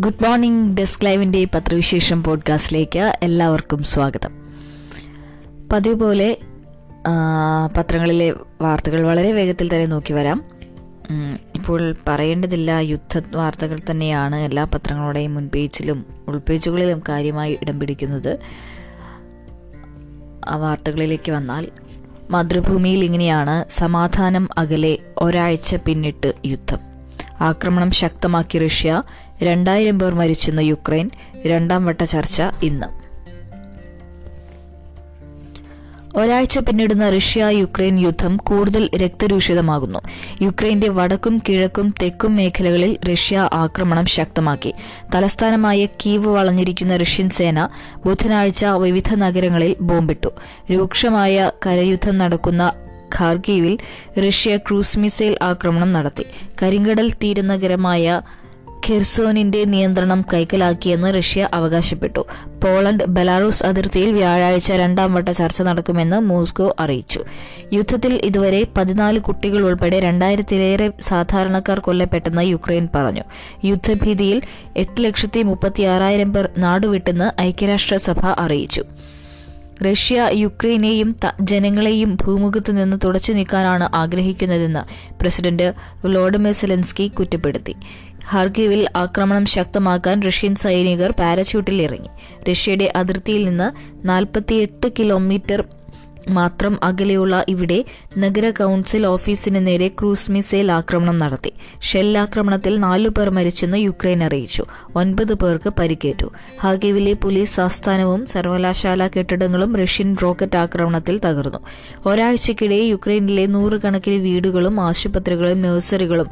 Good morning desk ലൈവിന്റെ പത്രവിശേഷം പോഡ്കാസ്റ്റിലേക്ക് എല്ലാവർക്കും സ്വാഗതം. പതിവ് പോലെ പത്രങ്ങളിലെ വാർത്തകൾ വളരെ വേഗത്തിൽ തന്നെ നോക്കി വരാം. ഇപ്പോൾ പറയേണ്ടതില്ല യുദ്ധ വാർത്തകൾ തന്നെയാണ് എല്ലാ പത്രങ്ങളുടെയും മുൻപേജിലും ഉൾപേജുകളിലും കാര്യമായി ഇടം പിടിക്കുന്നത്. ആ വാർത്തകളിലേക്ക് വന്നാൽ മാതൃഭൂമിയിൽ ഇങ്ങനെയാണ് സമാധാനം അകലെ ഒരാഴ്ച പിന്നിട്ട് യുദ്ധം. ആക്രമണം ശക്തമാക്കി റഷ്യ രണ്ടായിരം പേർ മരിച്ചെന്ന് യുക്രൈൻ രണ്ടാം വട്ട ചർച്ച ഇന്ന്. ഒരാഴ്ച പിന്നിടുന്ന റഷ്യ യുക്രൈൻ യുദ്ധം കൂടുതൽ രക്തരൂഷിതമാകുന്നു. യുക്രൈന്റെ വടക്കും കിഴക്കും തെക്കും മേഖലകളിൽ റഷ്യ ആക്രമണം ശക്തമാക്കി. തലസ്ഥാനമായ കീവ് വളഞ്ഞിരിക്കുന്ന റഷ്യൻ സേന ബുധനാഴ്ച വിവിധ നഗരങ്ങളിൽ ബോംബിട്ടു. രൂക്ഷമായ കരയുദ്ധം നടക്കുന്ന ഖാർഗീവിൽ റഷ്യ ക്രൂസ് മിസൈൽ ആക്രമണം നടത്തി. കരിങ്കടൽ തീരനഗരമായ ഖെർസോനിന്റെ നിയന്ത്രണം കൈക്കലാക്കിയെന്ന് റഷ്യ അവകാശപ്പെട്ടു. പോളണ്ട് ബെലാറൂസ് അതിർത്തിയിൽ വ്യാഴാഴ്ച രണ്ടാം വട്ട ചർച്ച നടക്കുമെന്ന് മോസ്കോ അറിയിച്ചു. യുദ്ധത്തിൽ ഇതുവരെ പതിനാല് കുട്ടികൾ ഉൾപ്പെടെ രണ്ടായിരത്തിലേറെ സാധാരണക്കാർ കൊല്ലപ്പെട്ടെന്ന് യുക്രൈൻ പറഞ്ഞു. യുദ്ധഭീതിയിൽ എട്ട് ലക്ഷത്തി മുപ്പത്തി ആറായിരം പേർ നാടുവിട്ടെന്ന് ഐക്യരാഷ്ട്രസഭ അറിയിച്ചു. റഷ്യ യുക്രൈനെയും ജനങ്ങളെയും ഭൂമുഖത്തു നിന്ന് തുടച്ചു നീക്കാനാണ് ആഗ്രഹിക്കുന്നതെന്ന് പ്രസിഡന്റ് വ്ളോഡിമിർ സെലൻസ്കി കുറ്റപ്പെടുത്തി. ഹർഗീവിൽ ആക്രമണം ശക്തമാക്കാൻ റഷ്യൻ സൈനികർ പാരച്യൂട്ടിൽ ഇറങ്ങി. റഷ്യയുടെ അതിർത്തിയിൽ നിന്ന് നാൽപ്പത്തിയെട്ട് കിലോമീറ്റർ മാത്രം അകലെയുള്ള ഇവിടെ നഗര കൗൺസിൽ ഓഫീസിന് നേരെ ക്രൂസ് മിസൈൽ ആക്രമണം നടത്തി. ഷെല്ലാക്രമണത്തിൽ നാലു പേർ മരിച്ചെന്ന് യുക്രൈൻ അറിയിച്ചു. ഒൻപത് പേർക്ക് പരിക്കേറ്റു. ഹാഗേവിലെ പോലീസ് ആസ്ഥാനവും സർവകലാശാല കെട്ടിടങ്ങളും റഷ്യൻ റോക്കറ്റ് ആക്രമണത്തിൽ തകർന്നു. ഒരാഴ്ചക്കിടെ യുക്രൈനിലെ നൂറുകണക്കിന് വീടുകളും ആശുപത്രികളും നഴ്സറികളും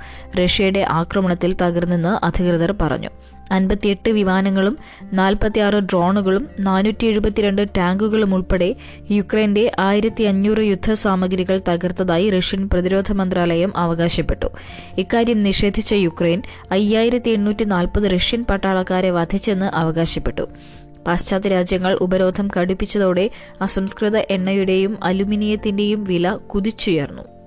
റഷ്യയുടെ ആക്രമണത്തിൽ തകർന്നെന്ന് അധികൃതർ പറഞ്ഞു. അൻപത്തിയെട്ട് വിമാനങ്ങളും നാൽപ്പത്തിയാറ് ഡ്രോണുകളും നാനൂറ്റി എഴുപത്തിരണ്ട് ടാങ്കുകളും ഉൾപ്പെടെ യുക്രൈന്റെ ആയിരത്തി അഞ്ഞൂറ് യുദ്ധ സാമഗ്രികൾ തകർത്തതായി റഷ്യൻ പ്രതിരോധ മന്ത്രാലയം അവകാശപ്പെട്ടു. ഇക്കാര്യം നിഷേധിച്ച യുക്രൈൻ അയ്യായിരത്തി എണ്ണൂറ്റി നാൽപ്പത് റഷ്യൻ പട്ടാളക്കാരെ വധിച്ചെന്ന് അവകാശപ്പെട്ടു. പാശ്ചാത്യ രാജ്യങ്ങൾ ഉപരോധം കടുപ്പിച്ചതോടെ അസംസ്കൃത എണ്ണയുടെയും അലുമിനിയത്തിന്റെയും വില കുതിച്ചുയർന്നു.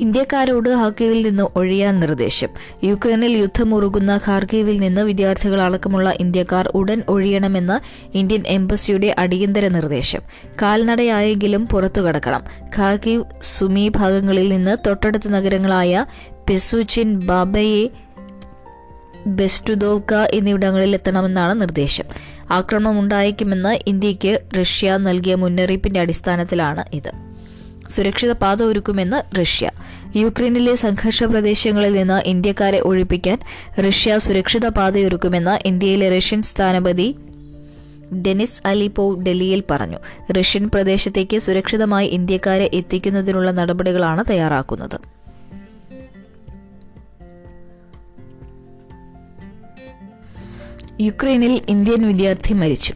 ഇന്ത്യക്കാരോട് ഹാർക്കീവിൽ നിന്ന് ഒഴിയാൻ നിർദ്ദേശം. യുക്രൈനിൽ യുദ്ധമുറുകുന്ന ഖാർക്കീവിൽ നിന്ന് വിദ്യാർത്ഥികൾ അടക്കമുള്ള ഇന്ത്യക്കാർ ഉടൻ ഒഴിയണമെന്ന് ഇന്ത്യൻ എംബസിയുടെ അടിയന്തര നിർദ്ദേശം. കാൽനടയായെങ്കിലും പുറത്തു കടക്കണം. ഖാർക്കീവ് സുമി ഭാഗങ്ങളിൽ നിന്ന് തൊട്ടടുത്ത നഗരങ്ങളായ പെസുചിൻ ബാബയെ ബെസ്റ്റുദോവ്ക എന്നിവിടങ്ങളിൽ എത്തണമെന്നാണ് നിർദ്ദേശം. ആക്രമണം ഉണ്ടായേക്കുമെന്ന് ഇന്ത്യയ്ക്ക് റഷ്യ നൽകിയ മുന്നറിയിപ്പിന്റെ അടിസ്ഥാനത്തിലാണ് ഇത്. സുരക്ഷിത പാത ഒരുക്കുമെന്ന് റഷ്യ. യുക്രൈനിലെ സംഘർഷ പ്രദേശങ്ങളിൽ നിന്ന് ഇന്ത്യക്കാരെ ഒഴിപ്പിക്കാൻ റഷ്യ സുരക്ഷിത പാതയൊരുക്കുമെന്ന് ഇന്ത്യയിലെ റഷ്യൻ സ്ഥാനപതി ഡെനിസ് അലിപോവ് ഡൽഹിയിൽ പറഞ്ഞു. റഷ്യൻ പ്രദേശത്തേക്ക് സുരക്ഷിതമായി ഇന്ത്യക്കാരെ എത്തിക്കുന്നതിനുള്ള നടപടികളാണ് തയ്യാറാക്കുന്നത്. യുക്രൈനിൽ ഇന്ത്യൻ വിദ്യാർത്ഥി മരിച്ചു.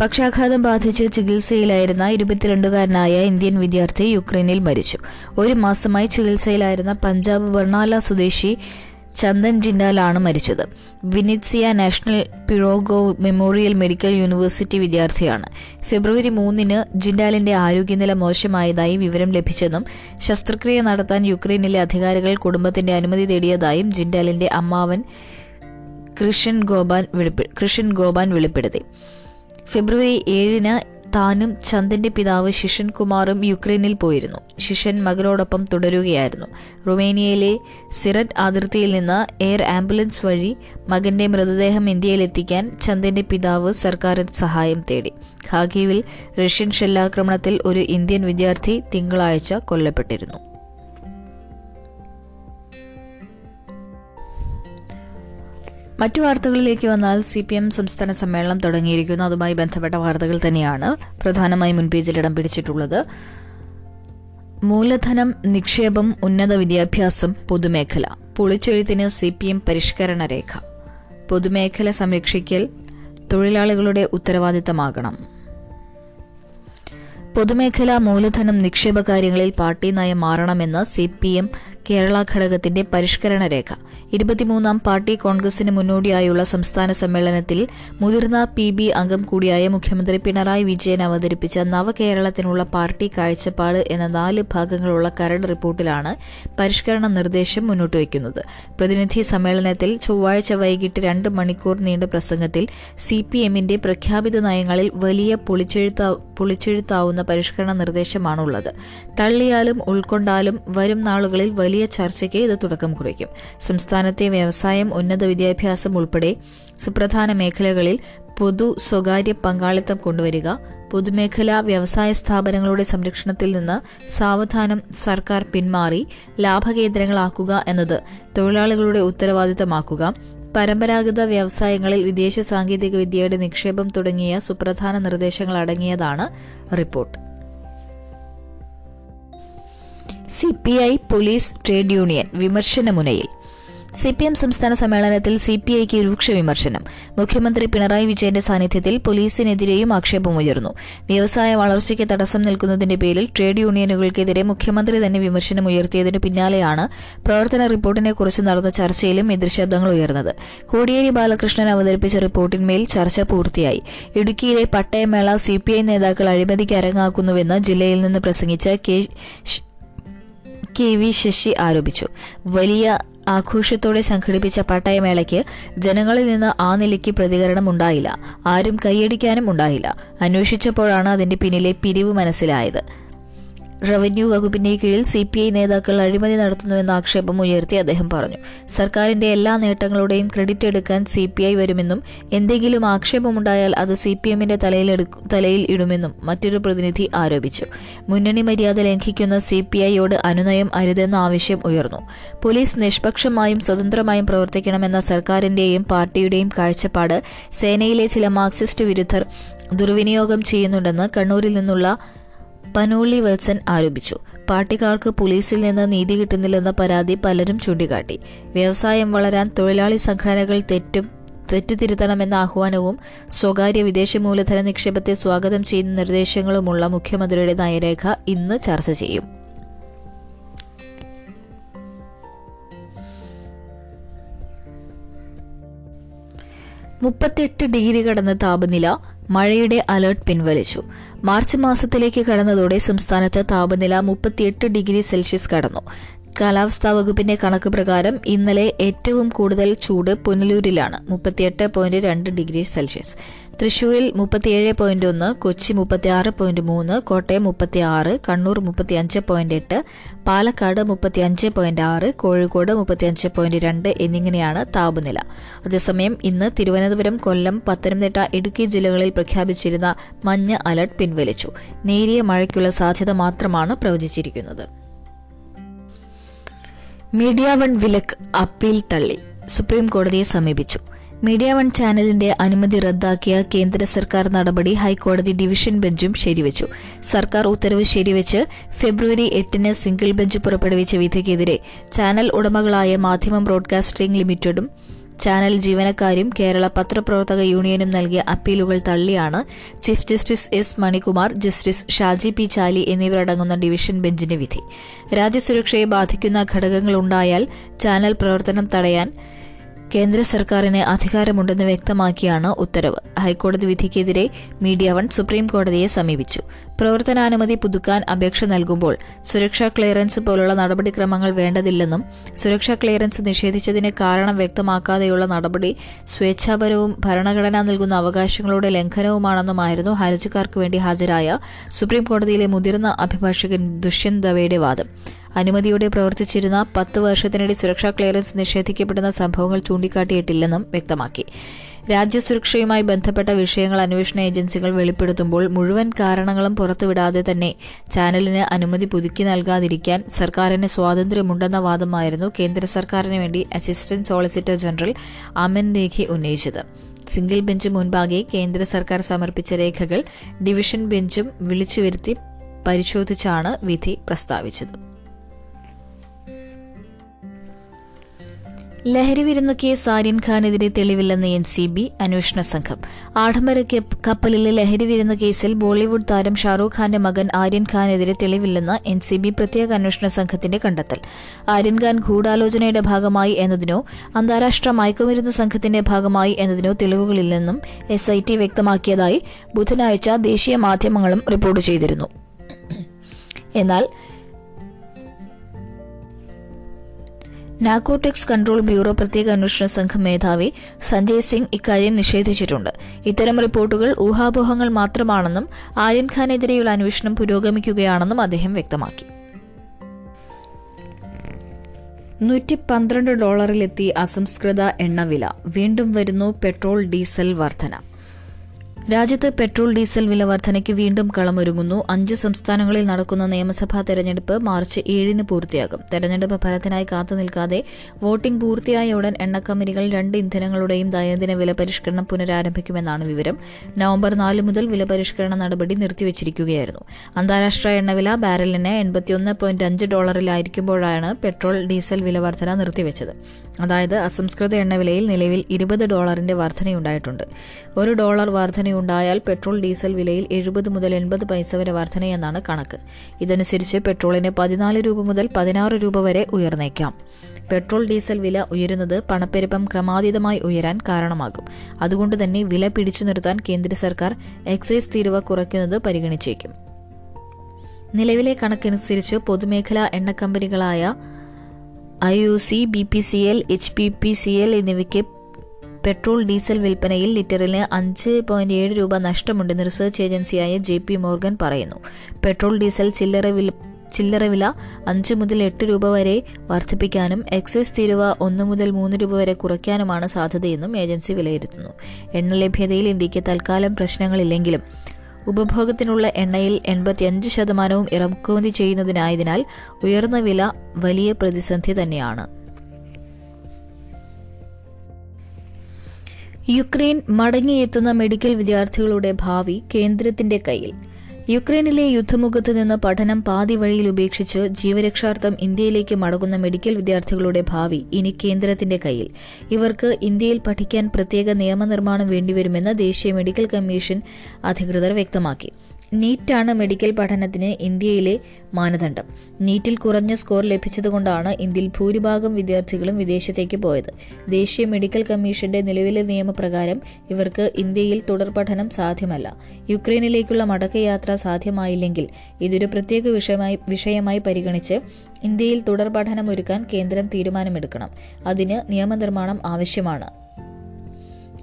പക്ഷാഘാതം ബാധിച്ച് ചികിത്സയിലായിരുന്ന ഇരുപത്തിരണ്ടുകാരനായ ഇന്ത്യൻ വിദ്യാർത്ഥി യുക്രൈനിൽ മരിച്ചു. ഒരു മാസമായി ചികിത്സയിലായിരുന്ന പഞ്ചാബ് വർണാല സ്വദേശി ചന്ദൻ ജിൻഡാലാണ് മരിച്ചത്. Vinnytsia national Pirogov memorial medical university വിദ്യാർത്ഥിയാണ്. ഫെബ്രുവരി മൂന്നിന് ജിൻഡാലിന്റെ ആരോഗ്യനില മോശമായതായി വിവരം ലഭിച്ചെന്നും ശസ്ത്രക്രിയ നടത്താൻ യുക്രൈനിലെ അധികാരികൾ കുടുംബത്തിന്റെ അനുമതി തേടിയതായും ജിൻഡാലിന്റെ അമ്മാവൻ കൃഷൻ ഗോപാൻ കൃഷൻ ഗോപാൻ വെളിപ്പെടുത്തി. ഫെബ്രുവരി ഏഴിന് താനും ചന്ദന്റെ പിതാവ് ശിഷൻ കുമാറും യുക്രൈനിൽ പോയിരുന്നു. ശിഷൻ മകനോടൊപ്പം തുടരുകയായിരുന്നു. റുമേനിയയിലെ സിററ്റ് അതിർത്തിയിൽ നിന്ന് എയർ ആംബുലൻസ് വഴി മകന്റെ മൃതദേഹം ഇന്ത്യയിലെത്തിക്കാൻ ചന്ദന്റെ പിതാവ് സർക്കാരിന് സഹായം തേടി. ഖാഗീവിൽ റഷ്യൻ ഷെല്ലാക്രമണത്തിൽ ഒരു ഇന്ത്യൻ വിദ്യാർത്ഥി തിങ്കളാഴ്ച കൊല്ലപ്പെട്ടിരുന്നു. മറ്റു വാർത്തകളിലേക്ക് വന്നാൽ സി പി എം സംസ്ഥാന സമ്മേളനം തുടങ്ങിയിരിക്കുന്നു. അതുമായി ബന്ധപ്പെട്ട വാർത്തകൾ തന്നെയാണ് പ്രധാനമായും മുൻപേജിൽ ഇടം പിടിച്ചിട്ടുള്ളത്. മൂലധനം നിക്ഷേപം ഉന്നത വിദ്യാഭ്യാസം പൊതുമേഖല. പൊളിച്ചെഴുത്തിന് സി പി എം പരിഷ്കരണ രേഖ. പൊതുമേഖല സംരക്ഷിക്കൽ തൊഴിലാളികളുടെ ഉത്തരവാദിത്തമാകണം. പൊതുമേഖലാ മൂലധനം നിക്ഷേപ കാര്യങ്ങളിൽ പാർട്ടി നയം മാറണമെന്ന് സി പി എം കേരള ഘടകത്തിന്റെ പരിഷ്കരണ രേഖ. ഇരുപത്തിമൂന്നാം പാർട്ടി കോൺഗ്രസിന് മുന്നോടിയായുള്ള സംസ്ഥാന സമ്മേളനത്തിൽ മുതിർന്ന പി ബി അംഗം കൂടിയായ മുഖ്യമന്ത്രി പിണറായി വിജയൻ അവതരിപ്പിച്ച നവകേരളത്തിനുള്ള പാർട്ടി കാഴ്ചപ്പാട് എന്ന നാല് ഭാഗങ്ങളുള്ള കരട് റിപ്പോർട്ടിലാണ് പരിഷ്കരണ നിർദ്ദേശം മുന്നോട്ട് വയ്ക്കുന്നത്. പ്രതിനിധി സമ്മേളനത്തിൽ ചൊവ്വാഴ്ച വൈകിട്ട് രണ്ട് മണിക്കൂർ നീണ്ട പ്രസംഗത്തിൽ സി പി എമ്മിന്റെ പ്രഖ്യാപിത നയങ്ങളിൽ വലിയ പൊളിച്ചെഴുത്താ പൊളിച്ചെഴുത്താവുന്ന പരിഷ്കരണ നിർദ്ദേശമാണുള്ളത്. തള്ളിയാലും ഉൾക്കൊണ്ടാലും വരും നാളുകളിൽ വലിയ ചർച്ചയ്ക്ക് ഇത് തുടക്കം കുറിക്കും. സംസ്ഥാനത്തെ വ്യവസായം ഉന്നത വിദ്യാഭ്യാസം ഉൾപ്പെടെ സുപ്രധാന മേഖലകളിൽ പൊതു സ്വകാര്യ പങ്കാളിത്തം കൊണ്ടുവരിക പൊതുമേഖലാ വ്യവസായ സ്ഥാപനങ്ങളുടെ സംരക്ഷണത്തിൽ നിന്ന് സാവധാനം സർക്കാർ പിന്മാറി ലാഭകേന്ദ്രങ്ങളാക്കുക എന്നത് തൊഴിലാളികളുടെ ഉത്തരവാദിത്തമാക്കുക പരമ്പരാഗത വ്യവസായങ്ങളിൽ വിദേശ സാങ്കേതികവിദ്യയുടെ നിക്ഷേപം തുടങ്ങിയ സുപ്രധാന നിർദ്ദേശങ്ങൾ അടങ്ങിയതാണ് report. C P I police trade union വിമർശനമുനയിൽ. C P M സംസ്ഥാന സമ്മേളനത്തിൽ സി പി ഐക്ക് രൂക്ഷ വിമർശനം. മുഖ്യമന്ത്രി പിണറായി വിജയന്റെ സാന്നിധ്യത്തിൽ പോലീസിനെതിരെയും ആക്ഷേപമുയർന്നു വ്യവസായ വളർച്ചയ്ക്ക് തടസ്സം നിൽക്കുന്നതിന്റെ പേരിൽ ട്രേഡ് യൂണിയനുകൾക്കെതിരെ മുഖ്യമന്ത്രി തന്നെ വിമർശനം ഉയർത്തിയതിനു പിന്നാലെയാണ് പ്രവർത്തന റിപ്പോർട്ടിനെക്കുറിച്ച് നടന്ന ചർച്ചയിലും എതിർശബ്ദങ്ങൾ ഉയർന്നത്. കോടിയേരി ബാലകൃഷ്ണൻ അവതരിപ്പിച്ച റിപ്പോർട്ടിന്മേൽ ചർച്ച പൂർത്തിയായി. ഇടുക്കിയിലെ പട്ടയമേള സി പി ഐ നേതാക്കൾ അഴിമതിക്ക് അരങ്ങാക്കുന്നുവെന്ന് ജില്ലയിൽ നിന്ന് പ്രസംഗിച്ച കെ കെ വി ശശി ആരോപിച്ചു. വലിയ ആഘോഷത്തോടെ സംഘടിപ്പിച്ച പട്ടയമേളയ്ക്ക് ജനങ്ങളിൽ നിന്ന് ആ നിലയ്ക്ക് പ്രതികരണം ഉണ്ടായില്ല ആരും കൈയടിക്കാനും ഉണ്ടായില്ല. അന്വേഷിച്ചപ്പോഴാണ് അതിന്റെ പിന്നിലെ പിരിവ് മനസ്സിലായത്. റവന്യൂ വകുപ്പിന്റെ കീഴിൽ സി പി ഐ നേതാക്കൾ അഴിമതി നടത്തുന്നുവെന്ന ആക്ഷേപം ഉയർത്തി അദ്ദേഹം പറഞ്ഞു. സർക്കാരിന്റെ എല്ലാ നേട്ടങ്ങളുടെയും ക്രെഡിറ്റ് എടുക്കാൻ സി പി ഐ വരുമെന്നും എന്തെങ്കിലും ആക്ഷേപമുണ്ടായാൽ അത് സി പി എമ്മിന്റെ തലയിൽ ഇടുമെന്നും മറ്റൊരു പ്രതിനിധി ആരോപിച്ചു. മുന്നണി മര്യാദ ലംഘിക്കുന്ന സി പി ഐയോട് അനുനയം അരുതെന്ന ആവശ്യം ഉയർന്നു. പോലീസ് നിഷ്പക്ഷമായും സ്വതന്ത്രമായും പ്രവർത്തിക്കണമെന്ന സർക്കാരിന്റെയും പാർട്ടിയുടെയും കാഴ്ചപ്പാട് സേനയിലെ ചില മാർക്സിസ്റ്റ് വിരുദ്ധർ ദുർവിനിയോഗം ചെയ്യുന്നുണ്ടെന്ന് കണ്ണൂരിൽ നിന്നുള്ള പനോളി വത്സൻ ആരോപിച്ചു. പാർട്ടിക്കാർക്ക് പോലീസിൽ നിന്ന് നീതി കിട്ടുന്നില്ലെന്ന പരാതി പലരും ചൂണ്ടിക്കാട്ടി. വ്യവസായം വളരാൻ തൊഴിലാളി സംഘടനകൾ തെറ്റും തെറ്റുതിരുത്തണമെന്ന ആഹ്വാനവും സ്വകാര്യ വിദേശ മൂലധന നിക്ഷേപത്തെ സ്വാഗതം ചെയ്യുന്ന നിർദ്ദേശങ്ങളുമുള്ള മുഖ്യമന്ത്രിയുടെ നയരേഖ ഇന്ന് ചർച്ച ചെയ്യും. മുപ്പത്തിയെട്ട് ഡിഗ്രി കടന്ന താപനില മഴയുടെ അലർട്ട് പിൻവലിച്ചു. മാർച്ച് മാസത്തിലേക്ക് കടന്നതോടെ സംസ്ഥാനത്ത് താപനില മുപ്പത്തിയെട്ട് ഡിഗ്രി സെൽഷ്യസ് കടന്നു. കാലാവസ്ഥാ വകുപ്പിന്റെ കണക്ക് പ്രകാരം ഇന്നലെ ഏറ്റവും കൂടുതൽ ചൂട് പുനലൂരിലാണ് മുപ്പത്തിയെട്ട് പോയിന്റ് രണ്ട് ഡിഗ്രി സെൽഷ്യസ്. തൃശൂരിൽ മുപ്പത്തിയേഴ് പോയിന്റ് ഒന്ന് കൊച്ചി മുപ്പത്തിയാറ് പോയിന്റ് മൂന്ന് കോട്ടയം മുപ്പത്തിയാറ് കണ്ണൂർ മുപ്പത്തി അഞ്ച് പോയിന്റ് എട്ട് പാലക്കാട് മുപ്പത്തി അഞ്ച് പോയിന്റ് ആറ് കോഴിക്കോട് മുപ്പത്തി അഞ്ച് പോയിന്റ് രണ്ട് എന്നിങ്ങനെയാണ് താപനില. അതേസമയം ഇന്ന് തിരുവനന്തപുരം കൊല്ലം പത്തനംതിട്ട ഇടുക്കി ജില്ലകളിൽ പ്രഖ്യാപിച്ചിരുന്ന മഞ്ഞ അലർട്ട് പിൻവലിച്ചു. നേരിയ മഴയ്ക്കുള്ള സാധ്യത മാത്രമാണ് പ്രവചിച്ചിരിക്കുന്നത്. മീഡിയ വൺ വിലക്ക് അപ്പീൽ തള്ളി. സുപ്രീം കോടതിയെ സമീപിച്ചു. മീഡിയ വൺ ചാനലിന്റെ അനുമതി റദ്ദാക്കിയ കേന്ദ്ര സർക്കാർ നടപടി ഹൈക്കോടതി ഡിവിഷൻ ബെഞ്ചും ശരിവച്ചു. സർക്കാർ ഉത്തരവ് ശരിവച്ച് ഫെബ്രുവരി എട്ടിന് സിംഗിൾ ബെഞ്ച് പുറപ്പെടുവിച്ച വിധിക്കെതിരെ ചാനൽ ഉടമകളായ മാധ്യമം ബ്രോഡ്കാസ്റ്റിംഗ് ലിമിറ്റഡും ചാനൽ ജീവനക്കാരും കേരള പത്രപ്രവർത്തക യൂണിയനും നൽകിയ അപ്പീലുകൾ തള്ളിയാണ് chief justice S Manikumar justice Shaji P Chaly എന്നിവരടങ്ങുന്ന ഡിവിഷൻ ബെഞ്ചിന്റെ വിധി. രാജ്യസുരക്ഷയെ ബാധിക്കുന്ന ഘടകങ്ങളുണ്ടായാൽ ചാനൽ പ്രവർത്തനം തടയാൻ കേന്ദ്ര സർക്കാരിന് അധികാരമുണ്ടെന്ന് വ്യക്തമാക്കിയാണ് ഉത്തരവ്. ഹൈക്കോടതി വിധിക്കെതിരെ മീഡിയ വൺ സുപ്രീം കോടതിയെ സമീപിച്ചു. പ്രവർത്തനാനുമതി പുതുക്കാൻ അപേക്ഷ നൽകുമ്പോൾ സുരക്ഷാ ക്ലിയറൻസ് പോലുള്ള നടപടിക്രമങ്ങൾ വേണ്ടതില്ലെന്നും സുരക്ഷാ ക്ലിയറൻസ് നിഷേധിച്ചതിന് കാരണം വ്യക്തമാക്കാതെയുള്ള നടപടി സ്വേച്ഛാപരവും ഭരണഘടന നൽകുന്ന അവകാശങ്ങളുടെ ലംഘനവുമാണെന്നുമായിരുന്നു ഹർജിക്കാർക്ക് വേണ്ടി ഹാജരായ സുപ്രീം കോടതിയിലെ മുതിർന്ന അഭിഭാഷകൻ ദുഷ്യന്ത് ദവയുടെ വാദം. അനുമതിയോടെ പ്രവർത്തിച്ചിരുന്ന പത്ത് വർഷത്തിനിടെ സുരക്ഷാ ക്ലിയറൻസ് നിഷേധിക്കപ്പെടുന്ന സംഭവങ്ങൾ ചൂണ്ടിക്കാട്ടിയിട്ടില്ലെന്നും വ്യക്തമാക്കി. രാജ്യസുരക്ഷയുമായി ബന്ധപ്പെട്ട വിഷയങ്ങൾ അന്വേഷണ ഏജൻസികൾ വെളിപ്പെടുത്തുമ്പോൾ മുഴുവൻ കാരണങ്ങളും പുറത്തുവിടാതെ തന്നെ ചാനലിന് അനുമതി പുതുക്കി നൽകാതിരിക്കാൻ സർക്കാരിന് സ്വാതന്ത്ര്യമുണ്ടെന്ന വാദമായിരുന്നു കേന്ദ്ര സർക്കാരിന് വേണ്ടി assistant solicitor general Aman Rekhi ഉന്നയിച്ചത്. സിംഗിൾ ബെഞ്ച് മുൻപാകെ കേന്ദ്ര സർക്കാർ സമർപ്പിച്ച രേഖകൾ ഡിവിഷൻ ബെഞ്ചും വിളിച്ചുവരുത്തി പരിശോധിച്ചാണ് വിധി പ്രസ്താവിച്ചത്. ലഹരി വിരുന്നു കേസ് ആര്യൻ ഖാനെതിരെ തെളിവില്ലെന്ന് എൻ സി ബി അന്വേഷണ സംഘം. ആഡംബര കപ്പലിലെ ലഹരി വിരുന്നു കേസിൽ ബോളിവുഡ് താരം ഷാറൂഖ് ഖാന്റെ മകൻ ആര്യൻ ഖാനെതിരെ തെളിവില്ലെന്ന് എൻ സി ബി പ്രത്യേക അന്വേഷണ സംഘത്തിന്റെ കണ്ടെത്തൽ. ആര്യൻ ഖാൻ ഗൂഢാലോചനയുടെ ഭാഗമായി എന്നതിനോ അന്താരാഷ്ട്ര മയക്കുമരുന്ന് സംഘത്തിന്റെ ഭാഗമായി എന്നതിനോ തെളിവുകളില്ലെന്നും എസ് ഐ ടി വ്യക്തമാക്കിയതായി ബുധനാഴ്ച ദേശീയ മാധ്യമങ്ങളും റിപ്പോർട്ട് ചെയ്തിരുന്നു. എന്നാൽ നാർക്കോട്ടിക്സ് കൺട്രോൾ ബ്യൂറോ പ്രത്യേക അന്വേഷണ സംഘം മേധാവി സഞ്ജയ് സിംഗ് ഇക്കാര്യം നിഷേധിച്ചിട്ടുണ്ട്. ഇത്തരം റിപ്പോർട്ടുകൾ ഊഹാപോഹങ്ങൾ മാത്രമാണെന്നും ആര്യൻ ഖാനെതിരെയുള്ള അന്വേഷണം പുരോഗമിക്കുകയാണെന്നും അദ്ദേഹം വ്യക്തമാക്കി. നൂറ്റി പന്ത്രണ്ട് ഡോളറിലെത്തി അസംസ്കൃത എണ്ണവില. വീണ്ടും വരുന്നു പെട്രോൾ ഡീസൽ വർധന. രാജ്യത്ത് പെട്രോൾ ഡീസൽ വില വർധനയ്ക്ക് വീണ്ടും കളമൊരുങ്ങുന്നു. അഞ്ച് സംസ്ഥാനങ്ങളിൽ നടക്കുന്ന നിയമസഭാ തെരഞ്ഞെടുപ്പ് മാർച്ച് ഏഴിന് പൂർത്തിയാകും. തെരഞ്ഞെടുപ്പ് ഫലത്തിനായി കാത്തുനിൽക്കാതെ വോട്ടിംഗ് പൂർത്തിയായ ഉടൻ എണ്ണക്കമ്പനികൾ രണ്ട് ഇന്ധനങ്ങളുടെയും ദൈനംദിന വില പരിഷ്കരണം പുനരാരംഭിക്കുമെന്നാണ് വിവരം. നവംബർ നാല് മുതൽ വില പരിഷ്കരണ നടപടി നിർത്തിവച്ചിരിക്കുകയായിരുന്നു. അന്താരാഷ്ട്ര എണ്ണവില ബാരലിന് എൺപത്തിയൊന്ന് പോയിന്റ് അഞ്ച് ഡോളറിലായിരിക്കുമ്പോഴാണ് പെട്രോൾ ഡീസൽ വില വർധന നിർത്തിവച്ചത്. അതായത് അസംസ്കൃത എണ്ണവിലയിൽ നിലവിൽ ഇരുപത് ഡോളറിന്റെ വർധനയുണ്ടായിട്ടുണ്ട്. ഒരു ഡോളർ വർധനയുണ്ടായാൽ പെട്രോൾ ഡീസൽ വിലയിൽ എഴുപത് മുതൽ എൺപത് പൈസ വരെ വർധനയെന്നാണ് കണക്ക്. ഇതനുസരിച്ച് പെട്രോളിന് പതിനാല് രൂപ മുതൽ പതിനാറ് രൂപ വരെ ഉയർന്നേക്കാം. പെട്രോൾ ഡീസൽ വില ഉയരുന്നത് പണപ്പെരുപ്പം ക്രമാതീതമായി ഉയരാൻ കാരണമാകും. അതുകൊണ്ട് തന്നെ വില പിടിച്ചു നിർത്താൻ കേന്ദ്ര സർക്കാർ എക്സൈസ് തീരുവ കുറയ്ക്കുന്നത് പരിഗണിച്ചേക്കും. നിലവിലെ കണക്കനുസരിച്ച് പൊതുമേഖലാ എണ്ണക്കമ്പനികളായ I U C B P C L H P P C L എന്നിവയ്ക്ക് പെട്രോൾ ഡീസൽ വിൽപ്പനയിൽ ലിറ്ററിന് അഞ്ച് പോയിന്റ് ഏഴ് രൂപ നഷ്ടമുണ്ടെന്ന് റിസർച്ച് ഏജൻസിയായ ജെ പി മോർഗൻ പറയുന്നു. പെട്രോൾ ഡീസൽ ചില്ലറ വില ചില്ലറ വില അഞ്ച് മുതൽ എട്ട് രൂപ വരെ വർദ്ധിപ്പിക്കാനും എക്സൈസ് തീരുവ ഒന്ന് മുതൽ മൂന്ന് രൂപ വരെ കുറയ്ക്കാനുമാണ് സാധ്യതയെന്നും ഏജൻസി വിലയിരുത്തുന്നു. എണ്ണ ലഭ്യതയിൽ ഇന്ത്യയ്ക്ക് തൽക്കാലം പ്രശ്നങ്ങളില്ലെങ്കിലും ഉപഭോഗത്തിനുള്ള എണ്ണയിൽ എൺപത്തിയഞ്ച് ശതമാനവും ഇറക്കുമതി ചെയ്യുന്നതിനായതിനാൽ ഉയർന്ന വില വലിയ പ്രതിസന്ധി തന്നെയാണ്. യുക്രൈൻ മടങ്ങിയെത്തുന്ന മെഡിക്കൽ വിദ്യാർത്ഥികളുടെ ഭാവി കേന്ദ്രത്തിന്റെ കയ്യിൽ. യുക്രൈനിലെ യുദ്ധമുഖത്ത് നിന്ന് പഠനം പാതി വഴിയിൽ ഉപേക്ഷിച്ച് ജീവരക്ഷാർത്ഥം ഇന്ത്യയിലേക്ക് മടങ്ങുന്ന മെഡിക്കൽ വിദ്യാർത്ഥികളുടെ ഭാവി ഇനി കേന്ദ്രത്തിന്റെ കയ്യിൽ. ഇവർക്ക് ഇന്ത്യയിൽ പഠിക്കാൻ പ്രത്യേക നിയമനിർമ്മാണം വേണ്ടിവരുമെന്ന് ദേശീയ മെഡിക്കൽ കമ്മീഷൻ അധികൃതർ വ്യക്തമാക്കി. നീറ്റാണ് മെഡിക്കൽ പഠനത്തിന് ഇന്ത്യയിലെ മാനദണ്ഡം. നീറ്റിൽ കുറഞ്ഞ സ്കോർ ലഭിച്ചതുകൊണ്ടാണ് ഇന്ത്യയിൽ ഭൂരിഭാഗം വിദ്യാർത്ഥികളും വിദേശത്തേക്ക് പോയത്. ദേശീയ മെഡിക്കൽ കമ്മീഷന്റെ നിലവിലെ നിയമപ്രകാരം ഇവർക്ക് ഇന്ത്യയിൽ തുടർ പഠനം സാധ്യമല്ല. യുക്രൈനിലേക്കുള്ള മടക്കയാത്ര സാധ്യമായില്ലെങ്കിൽ ഇതൊരു പ്രത്യേക വിഷയമായി വിഷയമായി പരിഗണിച്ച് ഇന്ത്യയിൽ തുടർ പഠനം ഒരുക്കാൻ കേന്ദ്രം തീരുമാനമെടുക്കണം. അതിന് നിയമനിർമ്മാണം ആവശ്യമാണ്.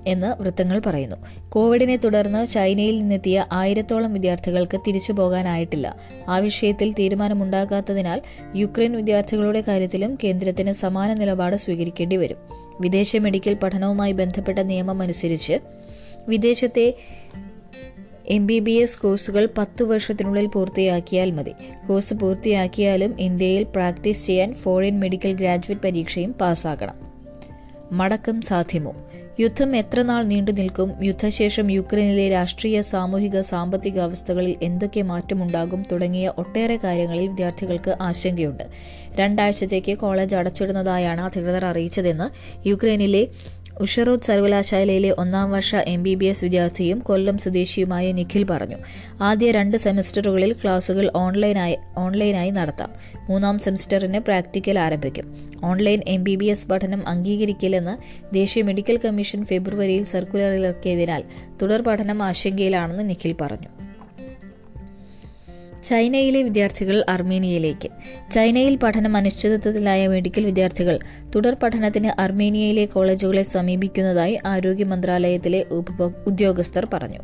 എന്ന് വൃത്തങ്ങൾ പറയുന്നു. കോവിഡിനെ തുടർന്ന് ചൈനയിൽ നിന്നെത്തിയ ആയിരത്തോളം വിദ്യാർത്ഥികൾക്ക് തിരിച്ചു പോകാനായിട്ടില്ല. ആ വിഷയത്തിൽ തീരുമാനമുണ്ടാകാത്തതിനാൽ യുക്രൈൻ വിദ്യാർത്ഥികളുടെ കാര്യത്തിലും കേന്ദ്രത്തിന് സമാന നിലപാട് സ്വീകരിക്കേണ്ടി വരും. വിദേശ മെഡിക്കൽ പഠനവുമായി ബന്ധപ്പെട്ട നിയമം അനുസരിച്ച് വിദേശത്തെ എം ബി ബി എസ് കോഴ്സുകൾ പത്ത് വർഷത്തിനുള്ളിൽ പൂർത്തിയാക്കിയാൽ മതി. കോഴ്സ് പൂർത്തിയാക്കിയാലും ഇന്ത്യയിൽ പ്രാക്ടീസ് ചെയ്യാൻ ഫോറിൻ മെഡിക്കൽ ഗ്രാജുവേറ്റ് പരീക്ഷയും പാസ്സാകണം. മടക്കം സാധ്യമോ? യുദ്ധം എത്രനാൾ നീണ്ടു നിൽക്കും? യുദ്ധശേഷം യുക്രൈനിലെ രാഷ്ട്രീയ സാമൂഹിക സാമ്പത്തിക അവസ്ഥകളിൽ എന്തൊക്കെ മാറ്റമുണ്ടാകും തുടങ്ങിയ ഒട്ടേറെ കാര്യങ്ങളിൽ വിദ്യാർത്ഥികൾക്ക് ആശങ്കയുണ്ട്. രണ്ടാഴ്ചത്തേക്ക് കോളേജ് അടച്ചിടുന്നതായാണ് അധികൃതർ അറിയിച്ചതെന്ന് യുക്രൈനിലെ ഉഷറോദ് സർവകലാശാലയിലെ ഒന്നാം വർഷ എം ബി ബി എസ് വിദ്യാർത്ഥിയും കൊല്ലം സ്വദേശിയുമായ നിഖിൽ പറഞ്ഞു ആദ്യ രണ്ട് സെമസ്റ്ററുകളിൽ ക്ലാസുകൾ ഓൺലൈനായി ഓൺലൈനായി നടത്താം. മൂന്നാം സെമസ്റ്ററിന് പ്രാക്ടിക്കൽ ആരംഭിക്കും. Online M B B S പഠനം അംഗീകരിക്കില്ലെന്ന് ദേശീയ മെഡിക്കൽ കമ്മീഷൻ ഫെബ്രുവരിയിൽ സർക്കുലർ ഇറക്കിയതിനാൽ തുടർ പഠനം ആശങ്കയിലാണെന്ന് നിഖിൽ പറഞ്ഞു. ചൈനയിലെ വിദ്യാർത്ഥികൾ അർമേനിയയിലേക്ക്. ചൈനയിൽ പഠനം അനിശ്ചിതത്വത്തിലായ മെഡിക്കൽ വിദ്യാർത്ഥികൾ തുടർ പഠനത്തിന് അർമേനിയയിലെ കോളേജുകളെ സമീപിക്കുന്നതായി ആരോഗ്യ മന്ത്രാലയത്തിലെ ഉദ്യോഗസ്ഥർ പറഞ്ഞു.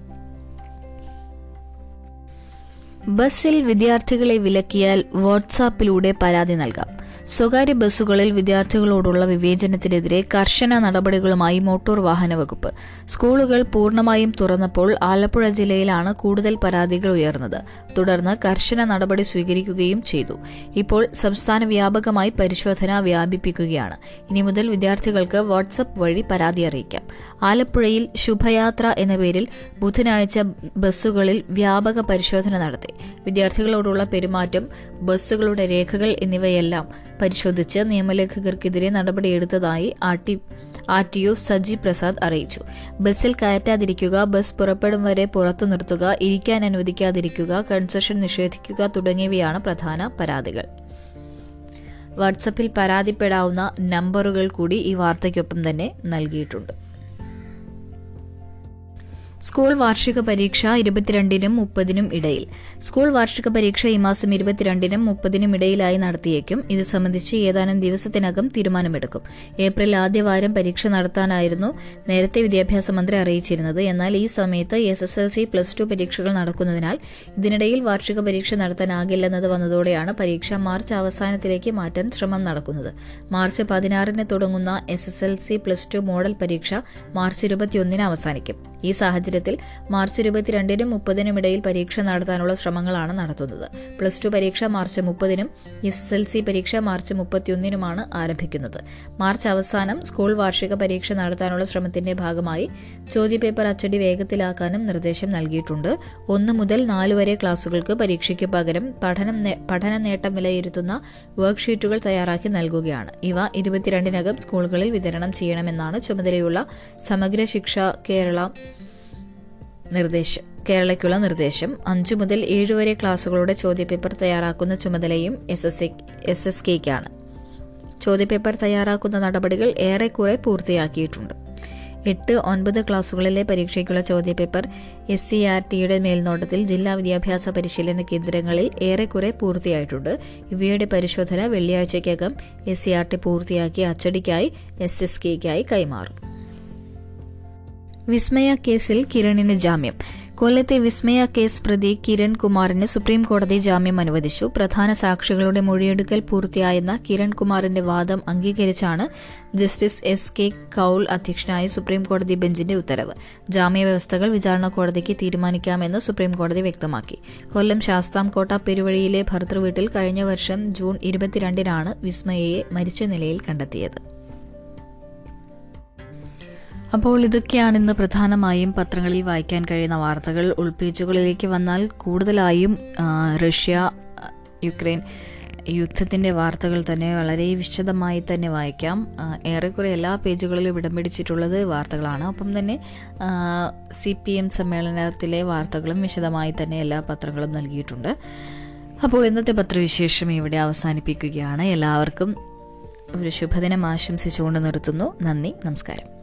ബസ്സിൽ വിദ്യാർത്ഥികളെ വിലക്കിയാൽ വാട്സാപ്പിലൂടെ പരാതി നൽകാം. സ്വകാര്യ ബസ്സുകളിൽ വിദ്യാർത്ഥികളോടുള്ള വിവേചനത്തിനെതിരെ കർശന നടപടികളുമായി മോട്ടോർ വാഹന വകുപ്പ്. സ്കൂളുകൾ പൂർണമായും തുറന്നപ്പോൾ ആലപ്പുഴ ജില്ലയിലാണ് കൂടുതൽ പരാതികൾ ഉയർന്നത്. തുടർന്ന് കർശന നടപടി സ്വീകരിക്കുകയും ചെയ്തു. ഇപ്പോൾ സംസ്ഥാന വ്യാപകമായി പരിശോധന വ്യാപിപ്പിക്കുകയാണ്. ഇനി മുതൽ വിദ്യാർത്ഥികൾക്ക് വാട്സപ്പ് വഴി പരാതി അറിയിക്കാം. ആലപ്പുഴയിൽ ശുഭയാത്ര എന്ന പേരിൽ ബുധനാഴ്ച ബസ്സുകളിൽ വ്യാപക പരിശോധന നടത്തി. വിദ്യാർത്ഥികളോടുള്ള പെരുമാറ്റം ബസ്സുകളുടെ രേഖകൾ എന്നിവയെല്ലാം പരിശോധിച്ച് നിയമലംഘകർക്കെതിരെ നടപടിയെടുത്തതായി R T R T O Saji Prasad അറിയിച്ചു. ബസ്സിൽ കയറ്റാതിരിക്കുക ബസ് പുറപ്പെടും വരെ പുറത്തു നിർത്തുക ഇരിക്കാൻ അനുവദിക്കാതിരിക്കുക കൺസെഷൻ നിഷേധിക്കുക തുടങ്ങിയവയാണ് പ്രധാന പരാതികൾ. വാട്സപ്പിൽ പരാതിപ്പെടാവുന്ന നമ്പറുകൾ കൂടി ഈ വാർത്തയ്ക്കൊപ്പം തന്നെ നൽകിയിട്ടുണ്ട്. സ്കൂൾ വാർഷിക പരീക്ഷ ഇരുപത്തിരണ്ടിനും മുപ്പതിനും ഇടയിൽ. സ്കൂൾ വാർഷിക പരീക്ഷ ഈ മാസം ഇരുപത്തിരണ്ടിനും മുപ്പതിനും ഇടയിലായി നടത്തിയേക്കും. ഇത് സംബന്ധിച്ച് ഏതാനും ദിവസത്തിനകം തീരുമാനമെടുക്കും. ഏപ്രിൽ ആദ്യവാരം പരീക്ഷ നടത്താനായിരുന്നു നേരത്തെ വിദ്യാഭ്യാസ മന്ത്രി അറിയിച്ചിരുന്നത്. എന്നാൽ ഈ സമയത്ത് S S L C plus two പരീക്ഷകൾ നടക്കുന്നതിനാൽ ഇതിനിടയിൽ വാർഷിക പരീക്ഷ നടത്താനാകില്ലെന്നത് വന്നതോടെയാണ് പരീക്ഷ മാർച്ച് അവസാനത്തിലേക്ക് മാറ്റാൻ ശ്രമം നടക്കുന്നത്. മാർച്ച് പതിനാറിന് തുടങ്ങുന്ന S S L C plus two model പരീക്ഷ മാർച്ച് ഇരുപത്തിയൊന്നിന് അവസാനിക്കും. ഈ സാഹചര്യത്തിൽ മാർച്ച് ഇരുപത്തിരണ്ടിനും മുപ്പതിനും ഇടയിൽ പരീക്ഷ നടത്താനുള്ള ശ്രമങ്ങളാണ് നടത്തുന്നത്. പ്ലസ് ടു പരീക്ഷ മാർച്ച് മുപ്പതിനും എസ് എസ് എൽ സി പരീക്ഷ മാർച്ച് മുപ്പത്തിയൊന്നിനുമാണ് ആരംഭിക്കുന്നത്. മാർച്ച് അവസാനം സ്കൂൾ വാർഷിക പരീക്ഷ നടത്താനുള്ള ശ്രമത്തിന്റെ ഭാഗമായി ചോദ്യപേപ്പർ അച്ചടി വേഗത്തിലാക്കാനും നിർദ്ദേശം നൽകിയിട്ടുണ്ട്. ഒന്ന് മുതൽ നാല് വരെ ക്ലാസുകൾക്ക് പരീക്ഷയ്ക്ക് പകരം പഠനം പഠന നേട്ടം വിലയിരുത്തുന്ന വർക്ക്ഷീറ്റുകൾ തയ്യാറാക്കി നൽകുകയാണ്. ഇവ ഇരുപത്തിരണ്ടിനകം സ്കൂളുകളിൽ വിതരണം ചെയ്യണമെന്നാണ് ചുമതലയുള്ള സമഗ്ര ശിക്ഷ കേരള നിർദ്ദേശം കേരളയ്ക്കുള്ള നിർദ്ദേശം. അഞ്ചു മുതൽ ഏഴ് വരെ ക്ലാസുകളുടെ ചോദ്യപേപ്പർ തയ്യാറാക്കുന്ന ചുമതലയും എസ് എസ് എസ് എസ് കെക്കാണ് ചോദ്യപേപ്പർ തയ്യാറാക്കുന്ന നടപടികൾ ഏറെക്കുറെ പൂർത്തിയാക്കിയിട്ടുണ്ട്. എട്ട് ഒൻപത് ക്ലാസുകളിലെ പരീക്ഷയ്ക്കുള്ള ചോദ്യപേപ്പർ എസ് സി ആർ ടിയുടെ മേൽനോട്ടത്തിൽ ജില്ലാ വിദ്യാഭ്യാസ പരിശീലന കേന്ദ്രങ്ങളിൽ ഏറെക്കുറെ പൂർത്തിയായിട്ടുണ്ട്. ഇവയുടെ പരിശോധന വെള്ളിയാഴ്ചയ്ക്കകം എസ് സി ആർ ടി പൂർത്തിയാക്കി അച്ചടിക്കായി എസ് എസ് കെയ്ക്കായി കൈമാറും. വിസ്മയ കേസിൽ കിരണിന് ജാമ്യം. കൊല്ലത്തെ വിസ്മയ കേസ് പ്രതി കിരൺ കുമാറിന് സുപ്രീം കോടതി ജാമ്യം അനുവദിച്ചു. പ്രധാന സാക്ഷികളുടെ മൊഴിയെടുക്കൽ പൂർത്തിയായെന്ന കിരൺ കുമാറിന്റെ വാദം അംഗീകരിച്ചാണ് ജസ്റ്റിസ് എസ് കെ കൌൾ അധ്യക്ഷനായ സുപ്രീം കോടതി ബെഞ്ചിന്റെ ഉത്തരവ്. ജാമ്യവ്യവസ്ഥകൾ വിചാരണ കോടതിക്ക് തീരുമാനിക്കാമെന്ന് സുപ്രീം കോടതി വ്യക്തമാക്കി. കൊല്ലം ശാസ്താംകോട്ട പെരുവഴിയിലെ ഭർത്തൃവീട്ടിൽ കഴിഞ്ഞ വർഷം ജൂൺ ഇരുപത്തിരണ്ടിനാണ് വിസ്മയയെ മരിച്ച നിലയിൽ കണ്ടെത്തിയത്. അപ്പോൾ ഇതൊക്കെയാണ് ഇന്ന് പ്രധാനമായും പത്രങ്ങളിൽ വായിക്കാൻ കഴിയുന്ന വാർത്തകൾ. ഉൾപേജുകളിലേക്ക് വന്നാൽ കൂടുതലായും റഷ്യ യുക്രൈൻ യുദ്ധത്തിന്റെ വാർത്തകൾ തന്നെ വളരെ വിശദമായി തന്നെ വായിക്കാം. ഏറെക്കുറെ എല്ലാ പേജുകളിലും ഇടം പിടിച്ചിട്ടുള്ളത് വാർത്തകളാണ്. ഒപ്പം തന്നെ സി പി എം സമ്മേളനത്തിലെ വാർത്തകളും വിശദമായി തന്നെ എല്ലാ പത്രങ്ങളും നൽകിയിട്ടുണ്ട്. അപ്പോൾ ഇന്നത്തെ പത്രവിശേഷം ഇവിടെ അവസാനിപ്പിക്കുകയാണ്. എല്ലാവർക്കും ഒരു ശുഭദിനം ആശംസിച്ചുകൊണ്ട് നിർത്തുന്നു. നന്ദി നമസ്കാരം.